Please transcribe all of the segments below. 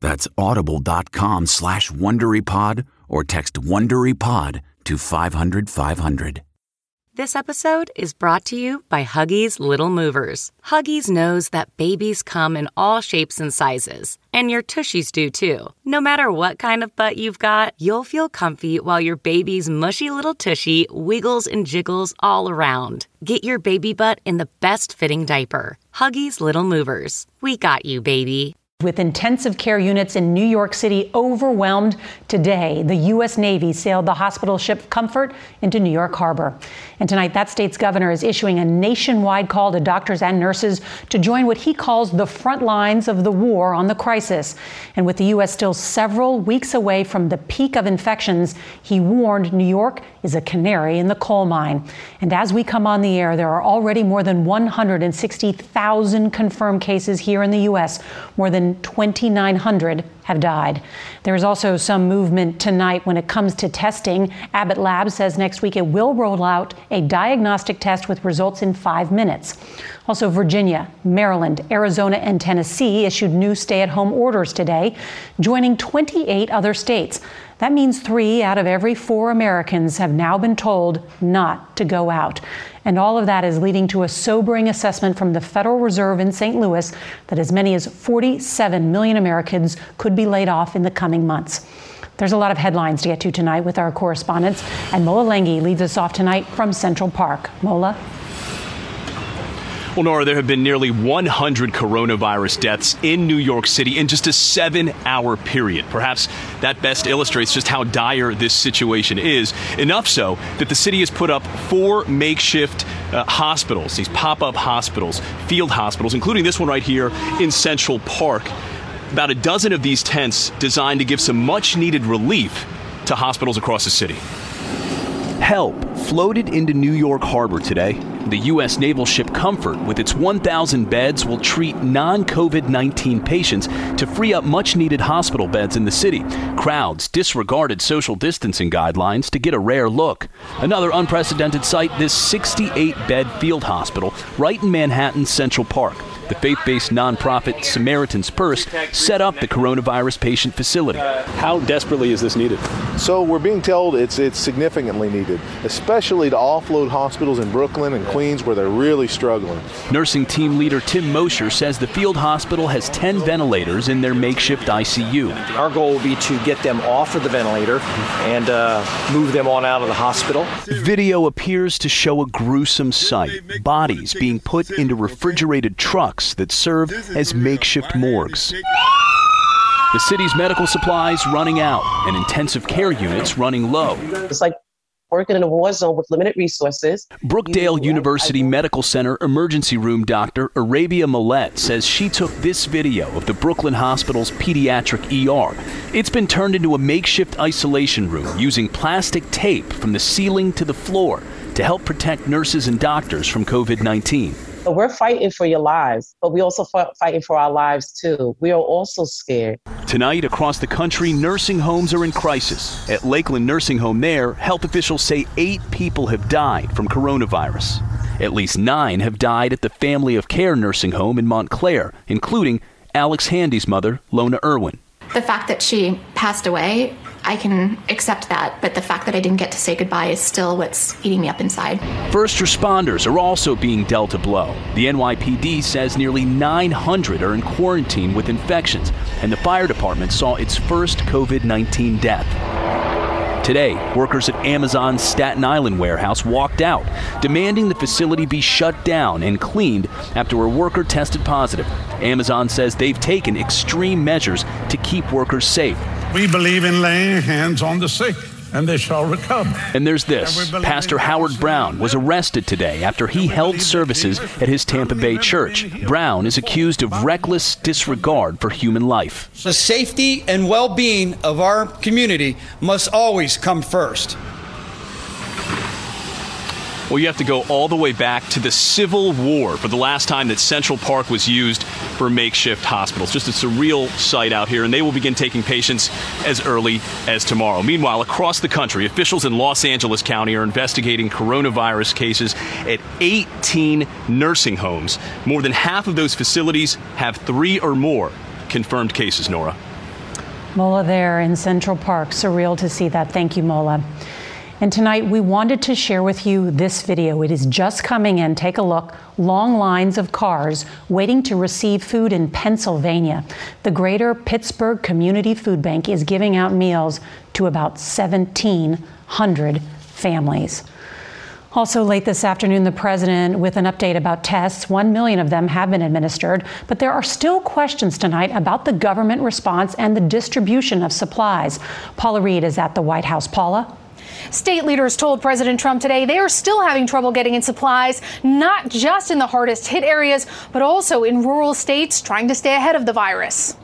That's audible.com slash WonderyPod or text WonderyPod to 500 500. This episode is brought to you by Huggies Little Movers. Huggies knows that babies come in all shapes and sizes, and your tushies do too. No matter what kind of butt you've got, you'll feel comfy while your baby's mushy little tushy wiggles and jiggles all around. Get your baby butt in the best fitting diaper. Huggies Little Movers. We got you, baby. With intensive care units in New York City overwhelmed today, the U.S. Navy sailed the hospital ship Comfort into New York Harbor. And tonight, that state's governor is issuing a nationwide call to doctors and nurses to join what he calls the front lines of the war on the crisis. And with the U.S. still several weeks away from the peak of infections, he warned New York is a canary in the coal mine. And as we come on the air, there are already more than 160,000 confirmed cases here in the U.S., more than 2,900 have died. There is also some movement tonight when it comes to testing. Abbott Labs says next week it will roll out a diagnostic test with results in five minutes. Also, Virginia, Maryland, Arizona, and Tennessee issued new stay at home orders today, joining 28 other states. That means three out of every four Americans have now been told not to go out. And all of that is leading to a sobering assessment from the Federal Reserve in St. Louis that as many as 47 million Americans could be laid off in the coming months. There's a lot of headlines to get to tonight with our correspondents, and Mola Lenghi leads us off tonight from Central Park. Mola? Well, Norah, there have been nearly 100 coronavirus deaths in New York City in just a seven hour period. Perhaps that best illustrates just how dire this situation is. Enough so that the city has put up four makeshift uh, hospitals, these pop up hospitals, field hospitals, including this one right here in Central Park. About a dozen of these tents designed to give some much needed relief to hospitals across the city. Help floated into New York Harbor today. The U.S. naval ship Comfort, with its 1,000 beds, will treat non COVID 19 patients to free up much needed hospital beds in the city. Crowds disregarded social distancing guidelines to get a rare look. Another unprecedented sight this 68 bed field hospital right in Manhattan's Central Park. The faith based nonprofit Samaritan's Purse set up the coronavirus patient facility. How desperately is this needed? So we're being told it's it's significantly needed, especially to offload hospitals in Brooklyn and Queens where they're really struggling. Nursing team leader Tim Mosher says the field hospital has 10 ventilators in their makeshift ICU. Our goal will be to get them off of the ventilator and uh, move them on out of the hospital. Video appears to show a gruesome sight bodies being put into refrigerated trucks trucks that serve as makeshift morgues. The city's medical supplies running out and intensive care units running low. It's like working in a war zone with limited resources. Brookdale University Medical Center emergency room doctor Arabia Millette says she took this video of the Brooklyn Hospital's pediatric ER. It's been turned into a makeshift isolation room using plastic tape from the ceiling to the floor to help protect nurses and doctors from COVID 19. But we're fighting for your lives, but we also fighting for our lives too. We are also scared. Tonight, across the country, nursing homes are in crisis. At Lakeland Nursing Home there, health officials say eight people have died from coronavirus. At least nine have died at the Family of Care nursing home in Montclair, including Alex Handy's mother, Lona Irwin. The fact that she passed away I can accept that, but the fact that I didn't get to say goodbye is still what's eating me up inside. First responders are also being dealt a blow. The NYPD says nearly 900 are in quarantine with infections, and the fire department saw its first COVID 19 death. Today, workers at Amazon's Staten Island warehouse walked out, demanding the facility be shut down and cleaned after a worker tested positive. Amazon says they've taken extreme measures to keep workers safe. We believe in laying hands on the sick and they shall recover. And there's this Pastor Howard-Browne was arrested today after he held services at his Tampa Bay church. Browne is accused of reckless disregard for human life. The safety and well being of our community must always come first. Well, you have to go all the way back to the Civil War for the last time that Central Park was used for makeshift hospitals. Just a surreal sight out here, and they will begin taking patients as early as tomorrow. Meanwhile, across the country, officials in Los Angeles County are investigating coronavirus cases at 18 nursing homes. More than half of those facilities have three or more confirmed cases, Norah. Mola there in Central Park. Surreal to see that. Thank you, Mola. And tonight we wanted to share with you this video. It is just coming in. Take a look. Long lines of cars waiting to receive food in Pennsylvania. The Greater Pittsburgh Community Food Bank is giving out meals to about 1,700 families. Also, late this afternoon, the president with an update about tests. One million of them have been administered, but there are still questions tonight about the government response and the distribution of supplies. Paula Reid is at the White House. Paula? State leaders told President Trump today they are still having trouble getting in supplies, not just in the hardest hit areas, but also in rural states trying to stay ahead of the virus.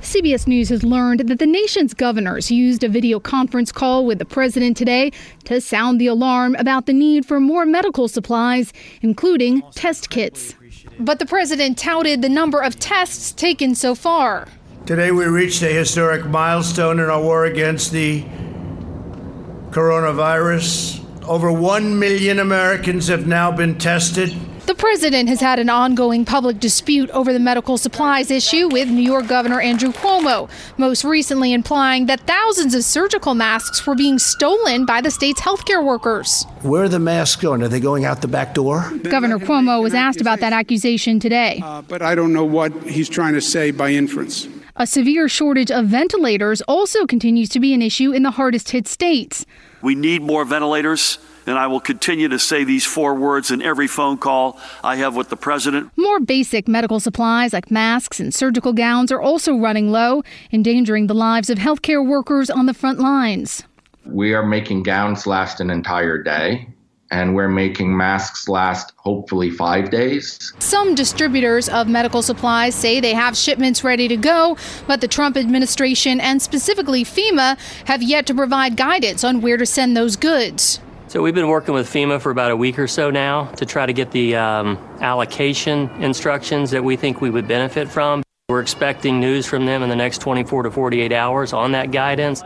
CBS News has learned that the nation's governors used a video conference call with the president today to sound the alarm about the need for more medical supplies, including test kits. But the president touted the number of tests taken so far. Today, we reached a historic milestone in our war against the coronavirus. Over 1 million Americans have now been tested. The president has had an ongoing public dispute over the medical supplies issue with New York Governor Andrew Cuomo, most recently implying that thousands of surgical masks were being stolen by the state's healthcare workers. Where are the masks going? Are they going out the back door? Governor Cuomo was asked about that accusation today. Uh, but I don't know what he's trying to say by inference. A severe shortage of ventilators also continues to be an issue in the hardest hit states. We need more ventilators. And I will continue to say these four words in every phone call I have with the president. More basic medical supplies like masks and surgical gowns are also running low, endangering the lives of healthcare workers on the front lines. We are making gowns last an entire day and we're making masks last hopefully five days. Some distributors of medical supplies say they have shipments ready to go, but the Trump administration and specifically FEMA have yet to provide guidance on where to send those goods. So we've been working with FEMA for about a week or so now to try to get the um, allocation instructions that we think we would benefit from. We're expecting news from them in the next 24 to 48 hours on that guidance.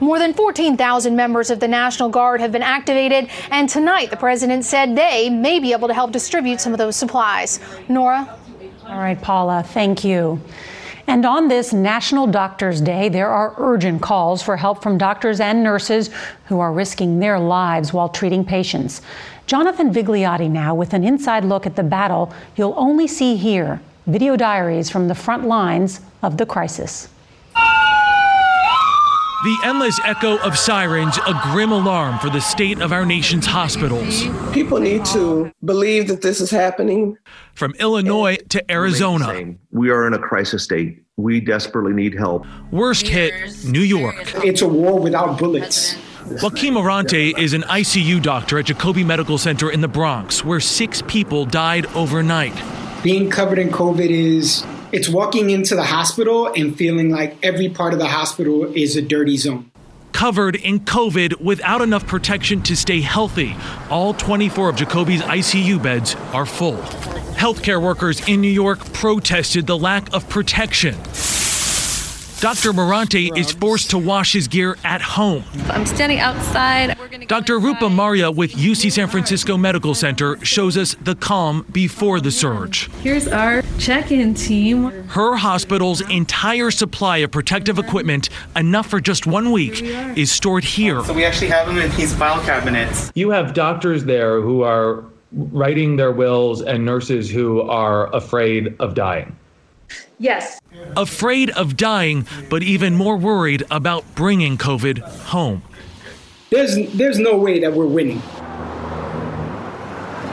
More than 14,000 members of the National Guard have been activated, and tonight the president said they may be able to help distribute some of those supplies. Norah? All right, Paula, thank you. And on this National Doctors Day, there are urgent calls for help from doctors and nurses who are risking their lives while treating patients. Jonathan Vigliotti now with an inside look at the battle you'll only see here video diaries from the front lines of the crisis. The endless echo of sirens, a grim alarm for the state of our nation's hospitals. People need to believe that this is happening. From Illinois to Arizona. We are in a crisis state. We desperately need help. Worst hit, New York. It's a war without bullets. Joaquim Arante is an ICU doctor at Jacobi Medical Center in the Bronx, where six people died overnight. Being covered in COVID is it's walking into the hospital and feeling like every part of the hospital is a dirty zone. covered in COVID without enough protection to stay healthy. All 24 of Jacobi's ICU beds are full. Healthcare workers in New York protested the lack of protection. Dr. Morante is forced to wash his gear at home. I'm standing outside. Dr. Rupa Marya with UC San Francisco Medical Center shows us the calm before the surge. Here's our check in team. Her hospital's entire supply of protective equipment, enough for just one week, is stored here. So we actually have them in these file cabinets. You have doctors there who are writing their wills and nurses who are afraid of dying. Yes. Afraid of dying, but even more worried about bringing COVID home. There's, there's no way that we're winning.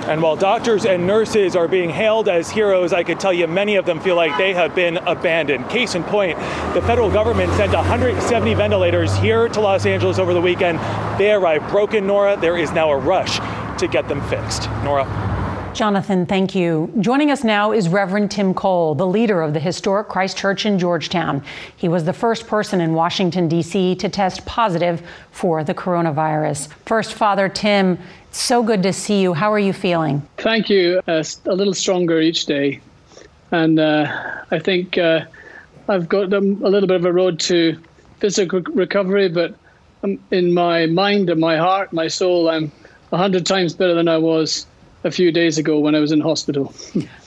And while doctors and nurses are being hailed as heroes, I could tell you many of them feel like they have been abandoned. Case in point, the federal government sent 170 ventilators here to Los Angeles over the weekend. They arrived broken, Norah. There is now a rush to get them fixed. Norah. Jonathan, thank you. Joining us now is Reverend Tim Cole, the leader of the historic Christ Church in Georgetown. He was the first person in Washington, D.C. to test positive for the coronavirus. First, Father Tim, so good to see you. How are you feeling? Thank you. Uh, a little stronger each day. And uh, I think uh, I've got a little bit of a road to physical recovery, but um, in my mind and my heart, my soul, I'm 100 times better than I was a few days ago when I was in hospital.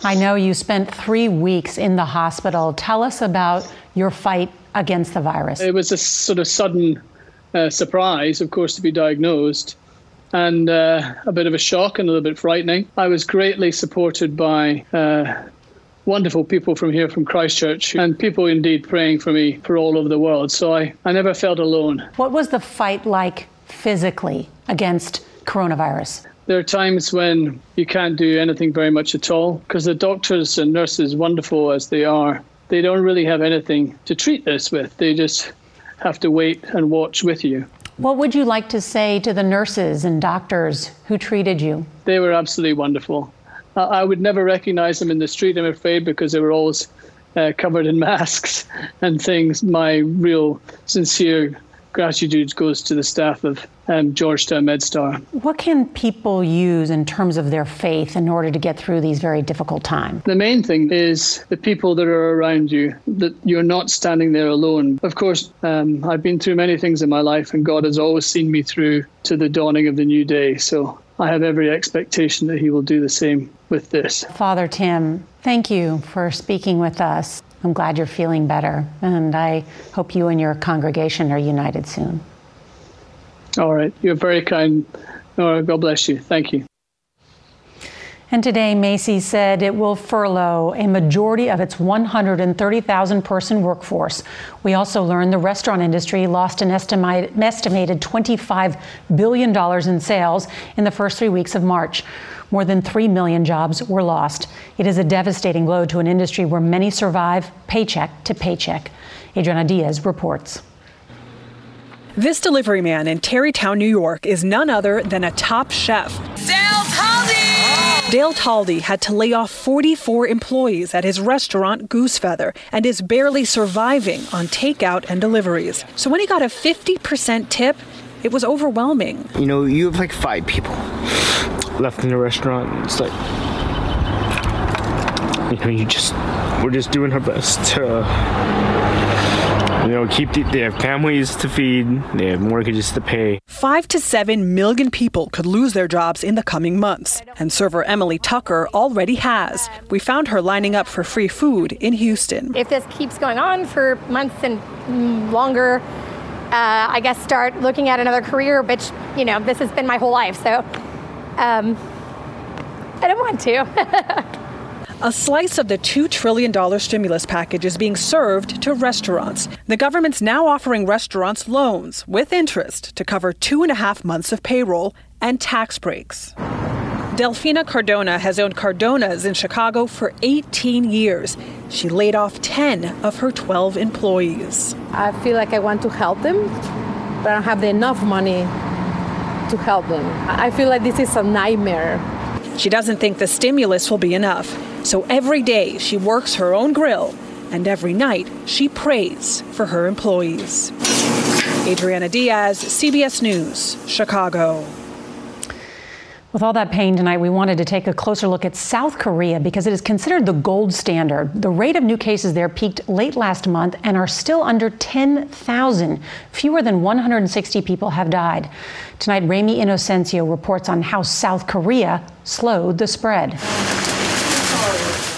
I know you spent three weeks in the hospital. Tell us about your fight against the virus. It was a sort of sudden uh, surprise, of course, to be diagnosed, and uh, a bit of a shock and a little bit frightening. I was greatly supported by. Uh, wonderful people from here from Christ Church and people indeed praying for me for all over the world. So I, I never felt alone. What was the fight like physically against coronavirus? There are times when you can't do anything very much at all because the doctors and nurses, wonderful as they are, they don't really have anything to treat this with. They just have to wait and watch with you. What would you like to say to the nurses and doctors who treated you? They were absolutely wonderful. I would never recognize them in the street, I'm afraid, because they were always uh, covered in masks and things. My real sincere gratitude goes to the staff of um, Georgetown MedStar. What can people use in terms of their faith in order to get through these very difficult times? The main thing is the people that are around you, that you're not standing there alone. Of course, um, I've been through many things in my life, and God has always seen me through to the dawning of the new day. So I have every expectation that He will do the same with this. Father Tim, thank you for speaking with us. I'm glad you're feeling better, and I hope you and your congregation are united soon. All right. You're very kind. Norah, God bless you. Thank you. And today, Macy's said it will furlough a majority of its 130,000 person workforce. We also learned the restaurant industry lost an estimated $25 billion in sales in the first three weeks of March. More than 3 million jobs were lost. It is a devastating blow to an industry where many survive paycheck to paycheck. Adriana Diaz reports. This delivery man in Tarrytown, New York is none other than a top chef. Dale Talde! Dale Talde had to lay off 44 employees at his restaurant Goosefeather and is barely surviving on takeout and deliveries. So when he got a 50% tip, it was overwhelming. You know, you have like five people left in the restaurant. It's like, you know, you just, we're just doing our best to, you know, keep the, they have families to feed, they have mortgages to pay. Five to seven million people could lose their jobs in the coming months, and server Emily Tucker already has. We found her lining up for free food in Houston. If this keeps going on for months and longer, uh, I guess start looking at another career, which, you know, this has been my whole life. So um, I don't want to. A slice of the $2 trillion stimulus package is being served to restaurants. The government's now offering restaurants loans with interest to cover two and a half months of payroll and tax breaks. Delfina Cardona has owned Cardona's in Chicago for 18 years. She laid off 10 of her 12 employees. I feel like I want to help them, but I don't have enough money to help them. I feel like this is a nightmare. She doesn't think the stimulus will be enough. So every day she works her own grill, and every night she prays for her employees. Adriana Diaz, CBS News, Chicago. With all that pain tonight, we wanted to take a closer look at South Korea because it is considered the gold standard. The rate of new cases there peaked late last month and are still under 10,000. Fewer than 160 people have died. Tonight, Ramy Inocencio reports on how South Korea slowed the spread.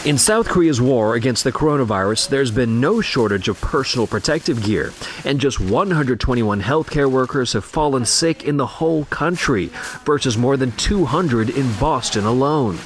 In South Korea's war against the coronavirus, there's been no shortage of personal protective gear, and just 121 healthcare workers have fallen sick in the whole country, versus more than 200 in Boston alone.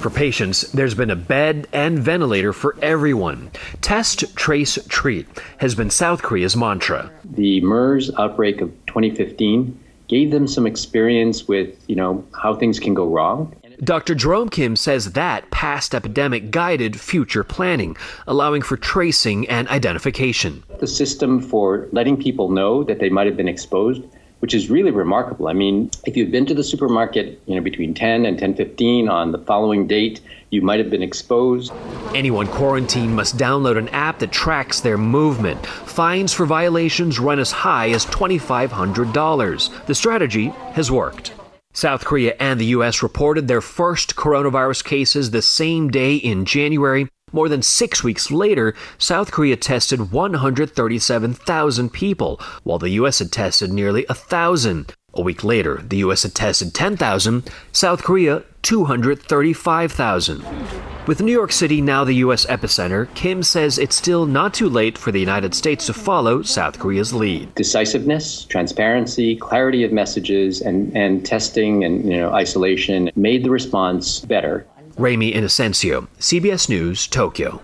For patients, there's been a bed and ventilator for everyone. Test, trace, treat has been South Korea's mantra. The MERS outbreak of 2015 gave them some experience with, you know, how things can go wrong. Dr. Jerome Kim says that past epidemic guided future planning, allowing for tracing and identification. The system for letting people know that they might have been exposed, which is really remarkable. I mean, if you've been to the supermarket, you know, between 10 and 10:15 on the following date, you might have been exposed. Anyone quarantined must download an app that tracks their movement. Fines for violations run as high as $2,500. The strategy has worked. South Korea and the U.S. reported their first coronavirus cases the same day in January. More than six weeks later, South Korea tested 137,000 people, while the U.S. had tested nearly 1,000. A week later, the U.S. had tested 10,000, South Korea 235,000. With New York City now the U.S. epicenter, Kim says it's still not too late for the United States to follow South Korea's lead. Decisiveness, transparency, clarity of messages, and, and testing and you know isolation made the response better. Ramy Inocencio, CBS News, Tokyo.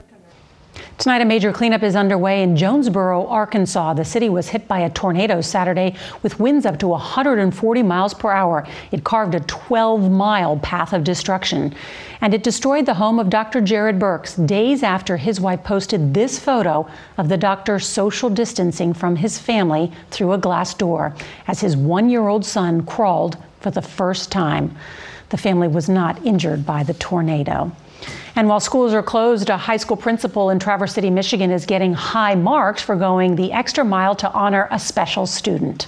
Tonight, a major cleanup is underway in Jonesboro, Arkansas. The city was hit by a tornado Saturday with winds up to 140 miles per hour. It carved a 12 mile path of destruction. And it destroyed the home of Dr. Jared Burks days after his wife posted this photo of the doctor social distancing from his family through a glass door as his one year old son crawled for the first time. The family was not injured by the tornado. And while schools are closed, a high school principal in Traverse City, Michigan is getting high marks for going the extra mile to honor a special student.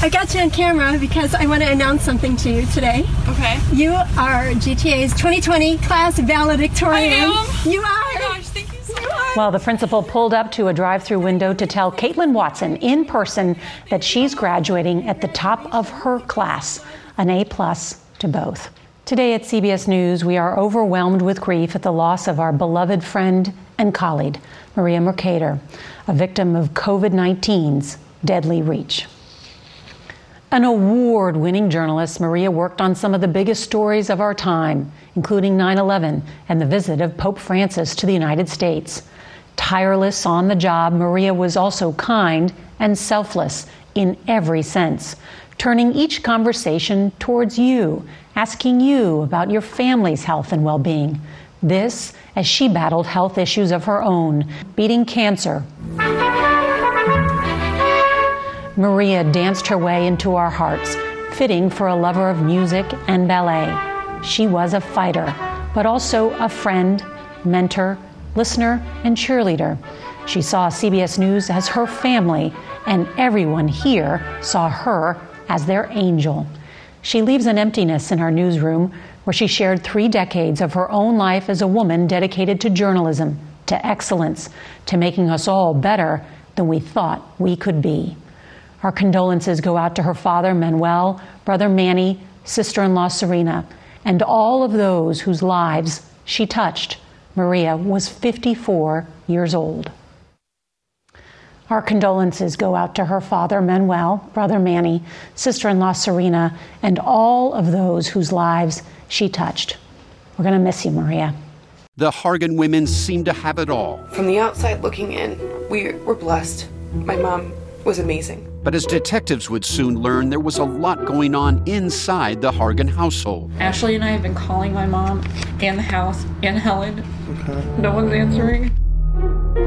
I got you on camera because I want to announce something to you today. Okay. You are GTA's 2020 class valedictorian. I am. You are. Oh my gosh, thank you so much. Well, the principal pulled up to a drive through window to tell Caitlin Watson in person that she's graduating at the top of her class, an A plus to both. Today at CBS News, we are overwhelmed with grief at the loss of our beloved friend and colleague, Maria Mercader, a victim of COVID 19's deadly reach. An award winning journalist, Maria worked on some of the biggest stories of our time, including 9 11 and the visit of Pope Francis to the United States. Tireless on the job, Maria was also kind and selfless in every sense, turning each conversation towards you, asking you about your family's health and well being. This as she battled health issues of her own, beating cancer. Maria danced her way into our hearts, fitting for a lover of music and ballet. She was a fighter, but also a friend, mentor, listener, and cheerleader. She saw CBS News as her family, and everyone here saw her as their angel. She leaves an emptiness in our newsroom where she shared three decades of her own life as a woman dedicated to journalism, to excellence, to making us all better than we thought we could be. Our condolences go out to her father, Manuel, brother Manny, sister in law Serena, and all of those whose lives she touched. Maria was 54 years old. Our condolences go out to her father, Manuel, brother Manny, sister in law Serena, and all of those whose lives she touched. We're going to miss you, Maria. The Hargan women seem to have it all. From the outside looking in, we were blessed. My mom was amazing. But as detectives would soon learn, there was a lot going on inside the Hargan household. Ashley and I have been calling my mom and the house and Helen. Okay. No one's answering.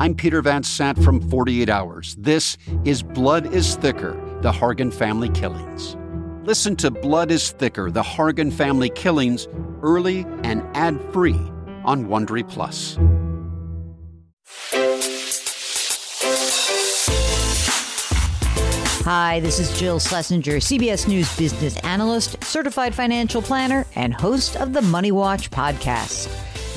I'm Peter Van Sant from 48 Hours. This is Blood is Thicker The Hargan Family Killings. Listen to Blood is Thicker The Hargan Family Killings early and ad free on Wondery Plus. Hi, this is Jill Schlesinger, CBS News business analyst, certified financial planner, and host of the Money Watch podcast.